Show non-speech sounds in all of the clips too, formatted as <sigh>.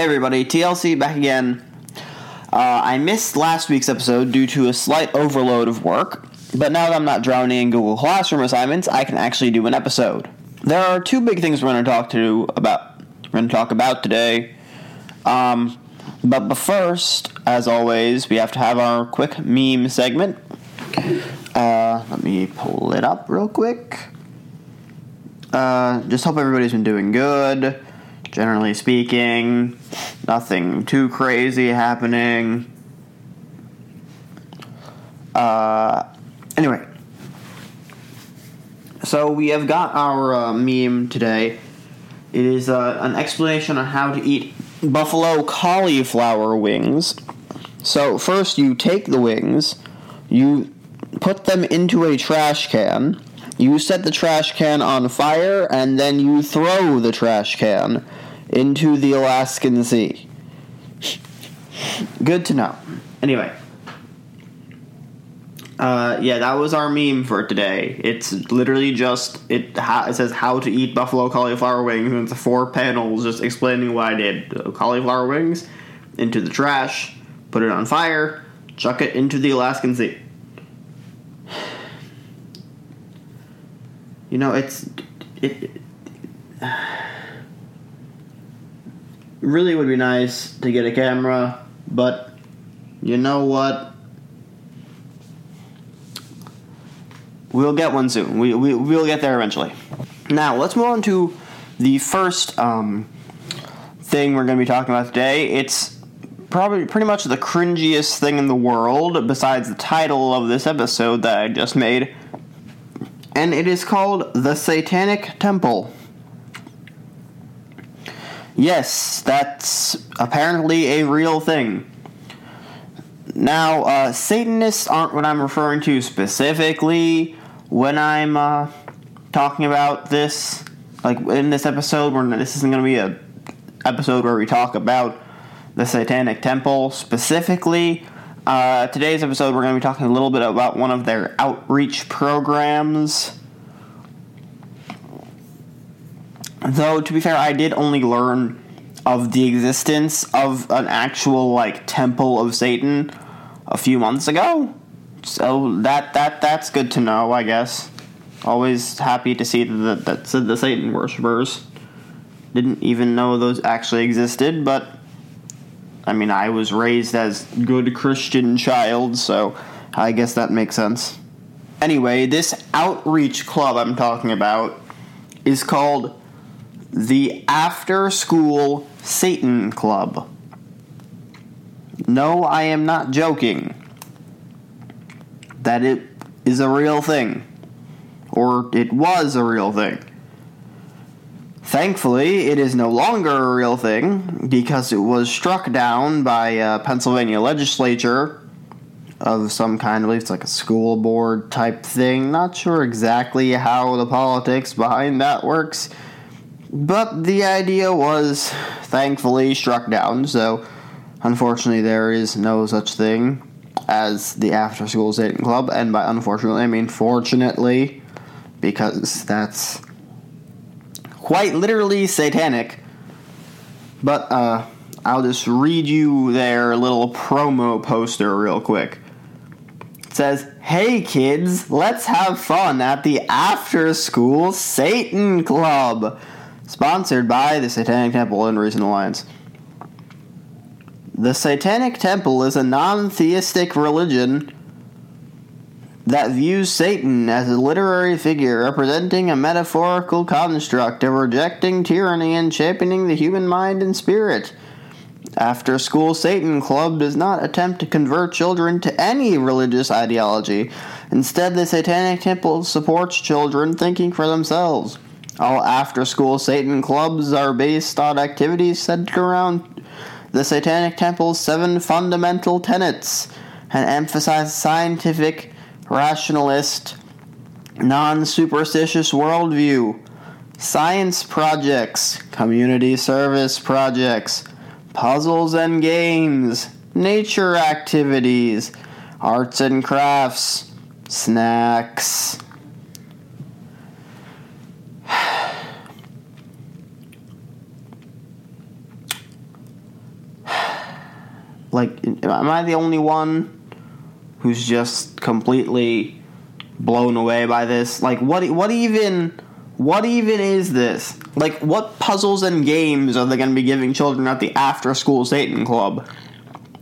Hey everybody, TLC back again. Uh, I missed last week's episode due to a slight overload of work, but now that I'm not drowning in Google Classroom assignments, I can actually do an episode. There are two big things we're going to talk to about. We're going to talk about today. Um, but, but first, as always, we have to have our quick meme segment. Uh, let me pull it up real quick. Uh, just hope everybody's been doing good. Generally speaking, nothing too crazy happening. Uh, anyway, so we have got our uh, meme today. It is uh, an explanation on how to eat buffalo cauliflower wings. So first, you take the wings, you put them into a trash can. You set the trash can on fire, and then you throw the trash can into the Alaskan Sea. Good to know. Anyway. Uh, yeah, that was our meme for today. It's literally just it. Ha- it says how to eat buffalo cauliflower wings, and it's four panels just explaining what I did. Cauliflower wings into the trash, put it on fire, chuck it into the Alaskan Sea. You know, it's it, it <sighs> really would be nice to get a camera, but you know what? We'll get one soon. We, we, we'll get there eventually. Now, let's move on to the first um, thing we're going to be talking about today. It's probably pretty much the cringiest thing in the world, besides the title of this episode that I just made. And it is called The Satanic Temple. Yes, that's apparently a real thing. Now, uh, Satanists aren't what I'm referring to specifically when I'm uh, talking about this. Like in this episode, where this isn't going to be a episode where we talk about the Satanic Temple specifically. Uh, today's episode, we're going to be talking a little bit about one of their outreach programs. Though, to be fair, I did only learn of the existence of an actual like temple of Satan a few months ago. So that that that's good to know, I guess. Always happy to see that that the Satan worshippers didn't even know those actually existed, but I mean, I was raised as good Christian child, so I guess that makes sense. Anyway, this outreach club I'm talking about is called the After School Satan Club. No, I am not joking. That it is a real thing. Or it was a real thing. Thankfully, it is no longer a real thing because it was struck down by a Pennsylvania legislature of some kind. I believe it's like a school board type thing. Not sure exactly how the politics behind that works but the idea was thankfully struck down, so unfortunately, there is no such thing as the After School Satan Club, and by unfortunately, I mean fortunately, because that's quite literally satanic. But, uh, I'll just read you their little promo poster real quick. It says, Hey kids, let's have fun at the After School Satan Club. Sponsored by the Satanic Temple and Reason Alliance. The Satanic Temple is a non theistic religion that views Satan as a literary figure representing a metaphorical construct of rejecting tyranny and championing the human mind and spirit. After School Satan Club does not attempt to convert children to any religious ideology. Instead, the Satanic Temple supports children thinking for themselves. All after school Satan clubs are based on activities centered around the Satanic Temple's seven fundamental tenets and emphasize scientific, rationalist, non superstitious worldview, science projects, community service projects, puzzles and games, nature activities, arts and crafts, snacks. <sighs> like, am I the only one who's just completely blown away by this? Like, what? What even? What even is this? Like, what puzzles and games are they going to be giving children at the after-school Satan Club?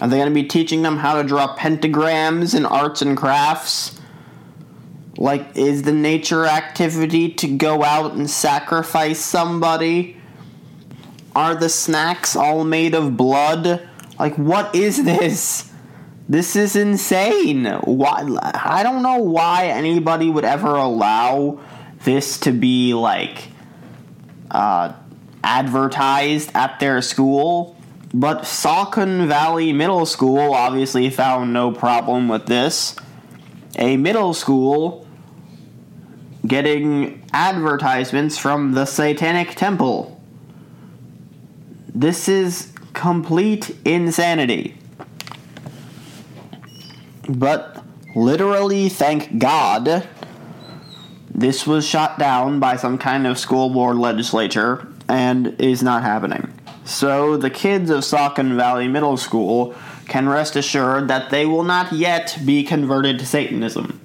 Are they going to be teaching them how to draw pentagrams in arts and crafts? Like, is the nature activity to go out and sacrifice somebody? Are the snacks all made of blood? Like, what is this? This is insane. Why? I don't know why anybody would ever allow this to be like uh, advertised at their school. But Saucon Valley Middle School obviously found no problem with this. A middle school getting advertisements from the Satanic Temple. This is complete insanity. But literally, thank God, this was shot down by some kind of school board legislature and is not happening. So the kids of Saucon Valley Middle School can rest assured that they will not yet be converted to Satanism.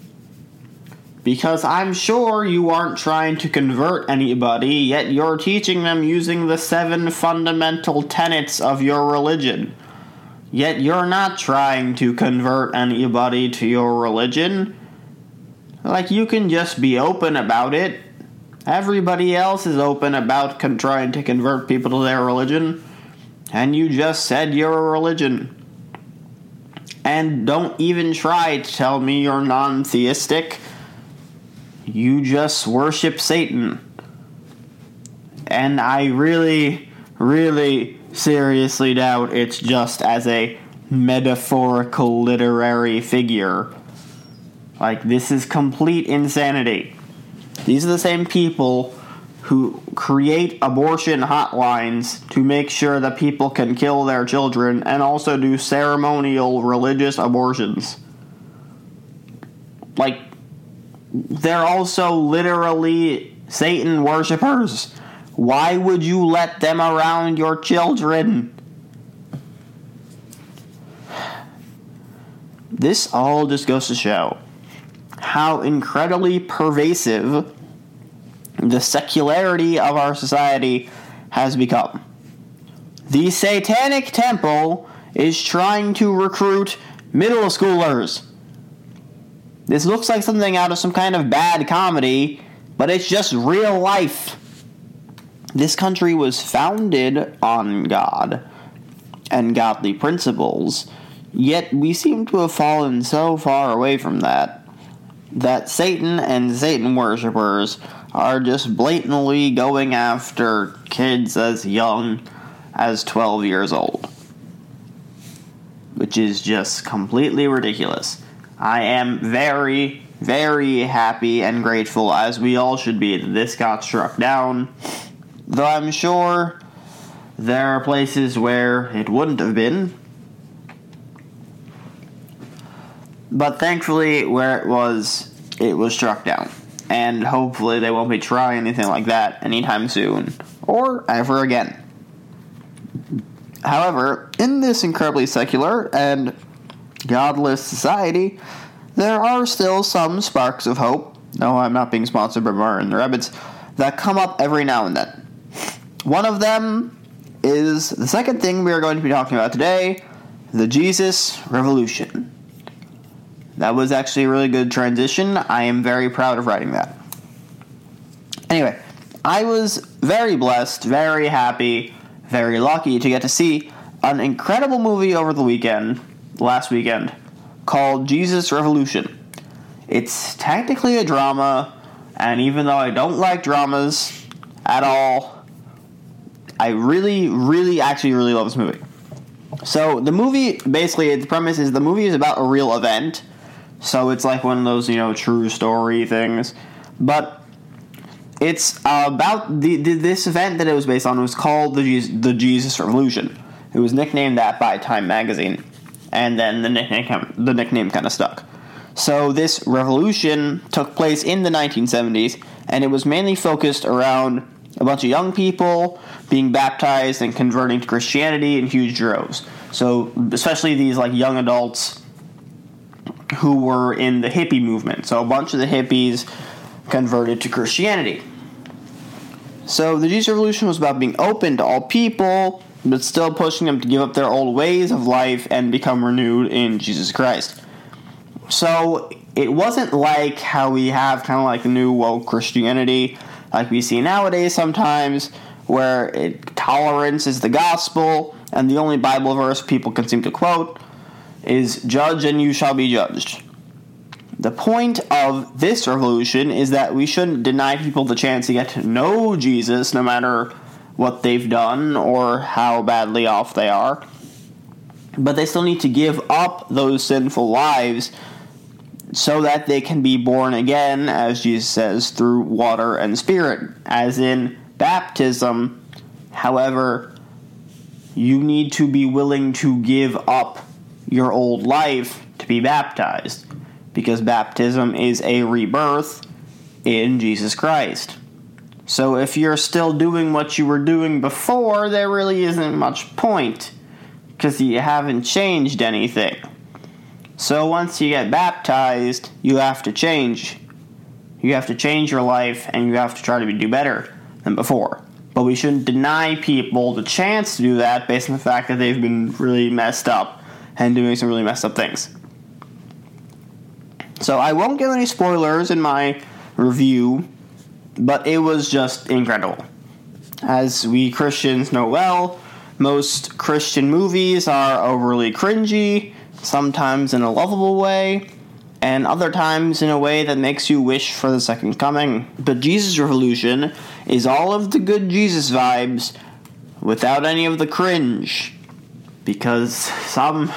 Because I'm sure you aren't trying to convert anybody, yet you're teaching them using the seven fundamental tenets of your religion. Yet you're not trying to convert anybody to your religion. Like, you can just be open about it. Everybody else is open about con- trying to convert people to their religion. And you just said you're a religion. And don't even try to tell me you're non theistic. You just worship Satan. And I really, really seriously doubt it's just as a metaphorical literary figure like, this is complete insanity. These are the same people who create abortion hotlines to make sure that people can kill their children and also do ceremonial religious abortions. Like, they're also literally Satan worshippers. Why would you let them around your children? This all just goes to show how incredibly pervasive the secularity of our society has become. The Satanic Temple is trying to recruit middle schoolers. This looks like something out of some kind of bad comedy, but it's just real life. This country was founded on God and godly principles, yet we seem to have fallen so far away from that that Satan and Satan worshippers are just blatantly going after kids as young as 12 years old. Which is just completely ridiculous. I am very, very happy and grateful, as we all should be, that this got struck down. Though I'm sure there are places where it wouldn't have been, But thankfully, where it was, it was struck down. And hopefully, they won't be trying anything like that anytime soon or ever again. However, in this incredibly secular and godless society, there are still some sparks of hope. No, I'm not being sponsored by Mar and the Rabbits that come up every now and then. One of them is the second thing we are going to be talking about today the Jesus Revolution. That was actually a really good transition. I am very proud of writing that. Anyway, I was very blessed, very happy, very lucky to get to see an incredible movie over the weekend, last weekend, called Jesus Revolution. It's technically a drama, and even though I don't like dramas at all, I really, really, actually really love this movie. So the movie, basically, the premise is the movie is about a real event so it's like one of those, you know, true story things. But it's about the, the this event that it was based on was called the Jesus, the Jesus Revolution. It was nicknamed that by Time magazine, and then the nickname the nickname kind of stuck. So this revolution took place in the 1970s, and it was mainly focused around a bunch of young people being baptized and converting to Christianity in huge droves. So, especially these like young adults who were in the hippie movement. So, a bunch of the hippies converted to Christianity. So, the Jesus Revolution was about being open to all people, but still pushing them to give up their old ways of life and become renewed in Jesus Christ. So, it wasn't like how we have kind of like a new woke Christianity, like we see nowadays sometimes, where it, tolerance is the gospel, and the only Bible verse people can seem to quote is judge and you shall be judged. The point of this revolution is that we shouldn't deny people the chance to get to know Jesus no matter what they've done or how badly off they are. But they still need to give up those sinful lives so that they can be born again, as Jesus says, through water and spirit, as in baptism. However, you need to be willing to give up your old life to be baptized because baptism is a rebirth in Jesus Christ. So if you're still doing what you were doing before, there really isn't much point because you haven't changed anything. So once you get baptized, you have to change. You have to change your life and you have to try to do better than before. But we shouldn't deny people the chance to do that based on the fact that they've been really messed up and doing some really messed up things. So I won't give any spoilers in my review, but it was just incredible. As we Christians know well, most Christian movies are overly cringy, sometimes in a lovable way, and other times in a way that makes you wish for the second coming. But Jesus Revolution is all of the good Jesus vibes without any of the cringe. Because some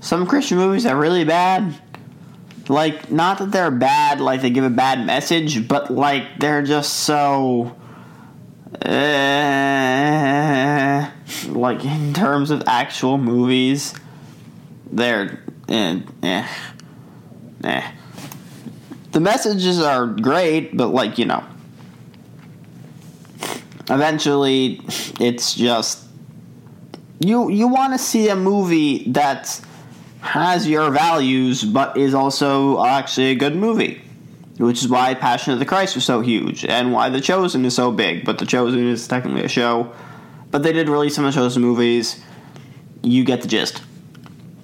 some Christian movies are really bad. Like not that they're bad like they give a bad message, but like they're just so uh, like in terms of actual movies, they're eh, eh, eh. The messages are great, but like you know, eventually it's just you you want to see a movie that has your values but is also actually a good movie which is why passion of the christ was so huge and why the chosen is so big but the chosen is technically a show. But they did release some of the chosen movies. You get the gist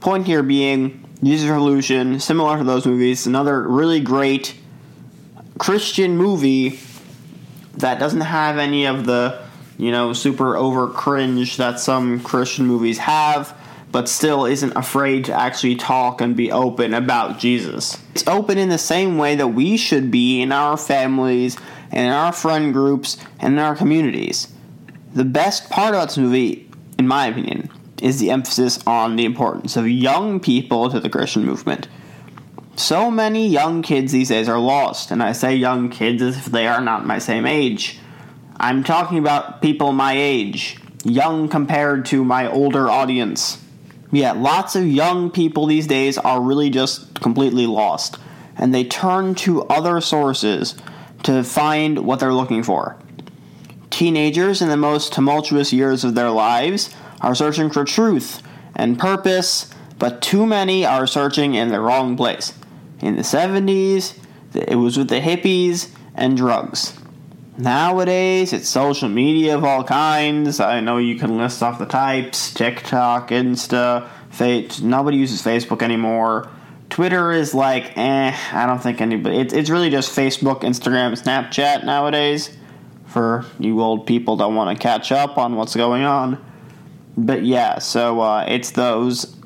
point here being jesus revolution similar to those movies another really great christian movie that doesn't have any of the you know super over cringe that some Christian movies have, but still isn't afraid to actually talk and be open about Jesus. It's open in the same way that we should be in our families and in our friend groups and in our communities. The best part about this movie, in my opinion, is the emphasis on the importance of young people to the Christian movement. So many young kids these days are lost, and I say young kids as if they are not my same age. I'm talking about people my age, young compared to my older audience. Yeah, lots of young people these days are really just completely lost, and they turn to other sources to find what they're looking for. Teenagers in the most tumultuous years of their lives are searching for truth and purpose, but too many are searching in the wrong place. In the 70s, it was with the hippies and drugs. Nowadays, it's social media of all kinds. I know you can list off the types TikTok, Insta, Face. Nobody uses Facebook anymore. Twitter is like, eh, I don't think anybody. It's, it's really just Facebook, Instagram, Snapchat nowadays for you old people that want to catch up on what's going on. But yeah, so uh, it's those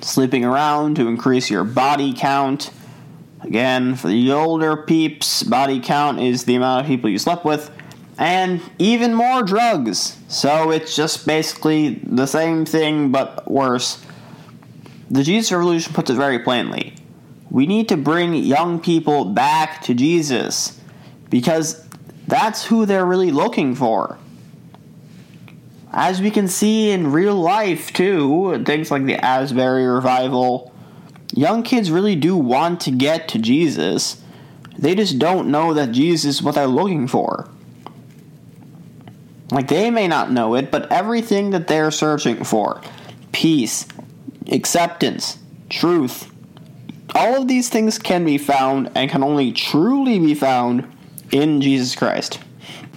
sleeping around to increase your body count. Again, for the older peeps, body count is the amount of people you slept with, and even more drugs. So it's just basically the same thing but worse. The Jesus Revolution puts it very plainly. We need to bring young people back to Jesus because that's who they're really looking for. As we can see in real life, too, things like the Asbury revival, young kids really do want to get to Jesus, They just don't know that Jesus is what they're looking for. Like they may not know it, but everything that they're searching for peace, acceptance, truth all of these things can be found and can only truly be found in Jesus Christ.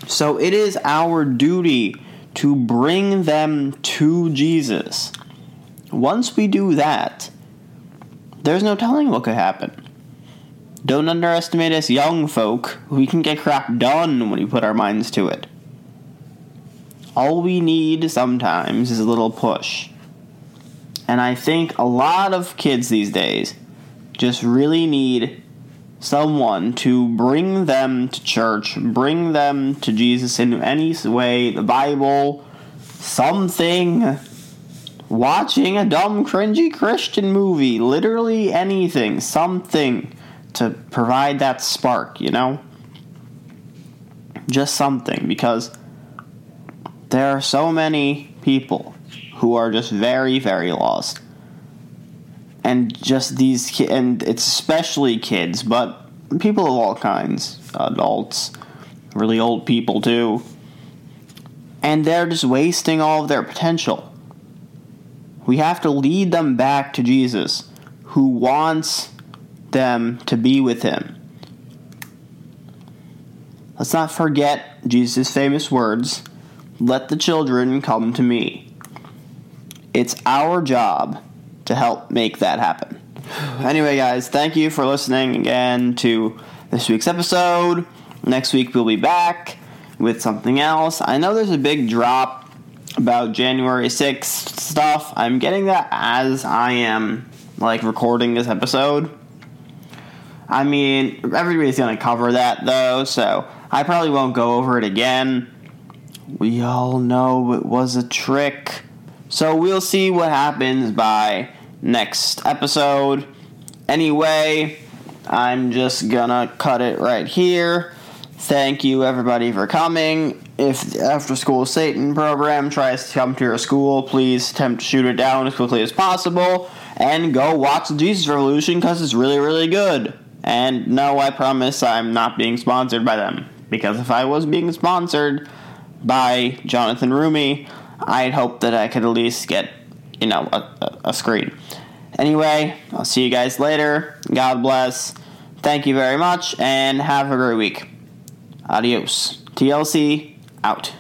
So it is our duty to bring them to Jesus. Once we do that, there's no telling what could happen. Don't underestimate us young folk. We can get crap done when we put our minds to it. All we need sometimes is a little push. And I think a lot of kids these days just really need someone to bring them to church, bring them to Jesus in any way, the Bible, something, watching a dumb, cringy Christian movie, literally anything, something to provide that spark, you know? Just something, because there are so many people who are just very, very lost and just these ki- and it's especially kids, but people of all kinds, adults, really old people too. And they're just wasting all of their potential. We have to lead them back to Jesus, who wants them to be with him. Let's not forget Jesus' famous words let the children come to me. It's our job to help make that happen. Anyway, guys, thank you for listening again to this week's episode. Next week we'll be back with something else. I know there's a big drop about January 6th stuff. I'm getting that as I am like recording this episode. I mean, everybody's going to cover that though, so I probably won't go over it again. We all know it was a trick. So we'll see what happens by next episode. Anyway, I'm just gonna cut it right here. Thank you everybody for coming. If the After School Satan program tries to come to your school, please attempt to shoot it down as quickly as possible and go watch the Jesus Revolution because it's really, really good. And no, I promise I'm not being sponsored by them. Because if I was being sponsored by Jonathan Roumie, I'd hope that I could at least get, you know, a, a screen. Anyway, I'll see you guys later. God bless. Thank you very much and have a great week. Adios. TLC out.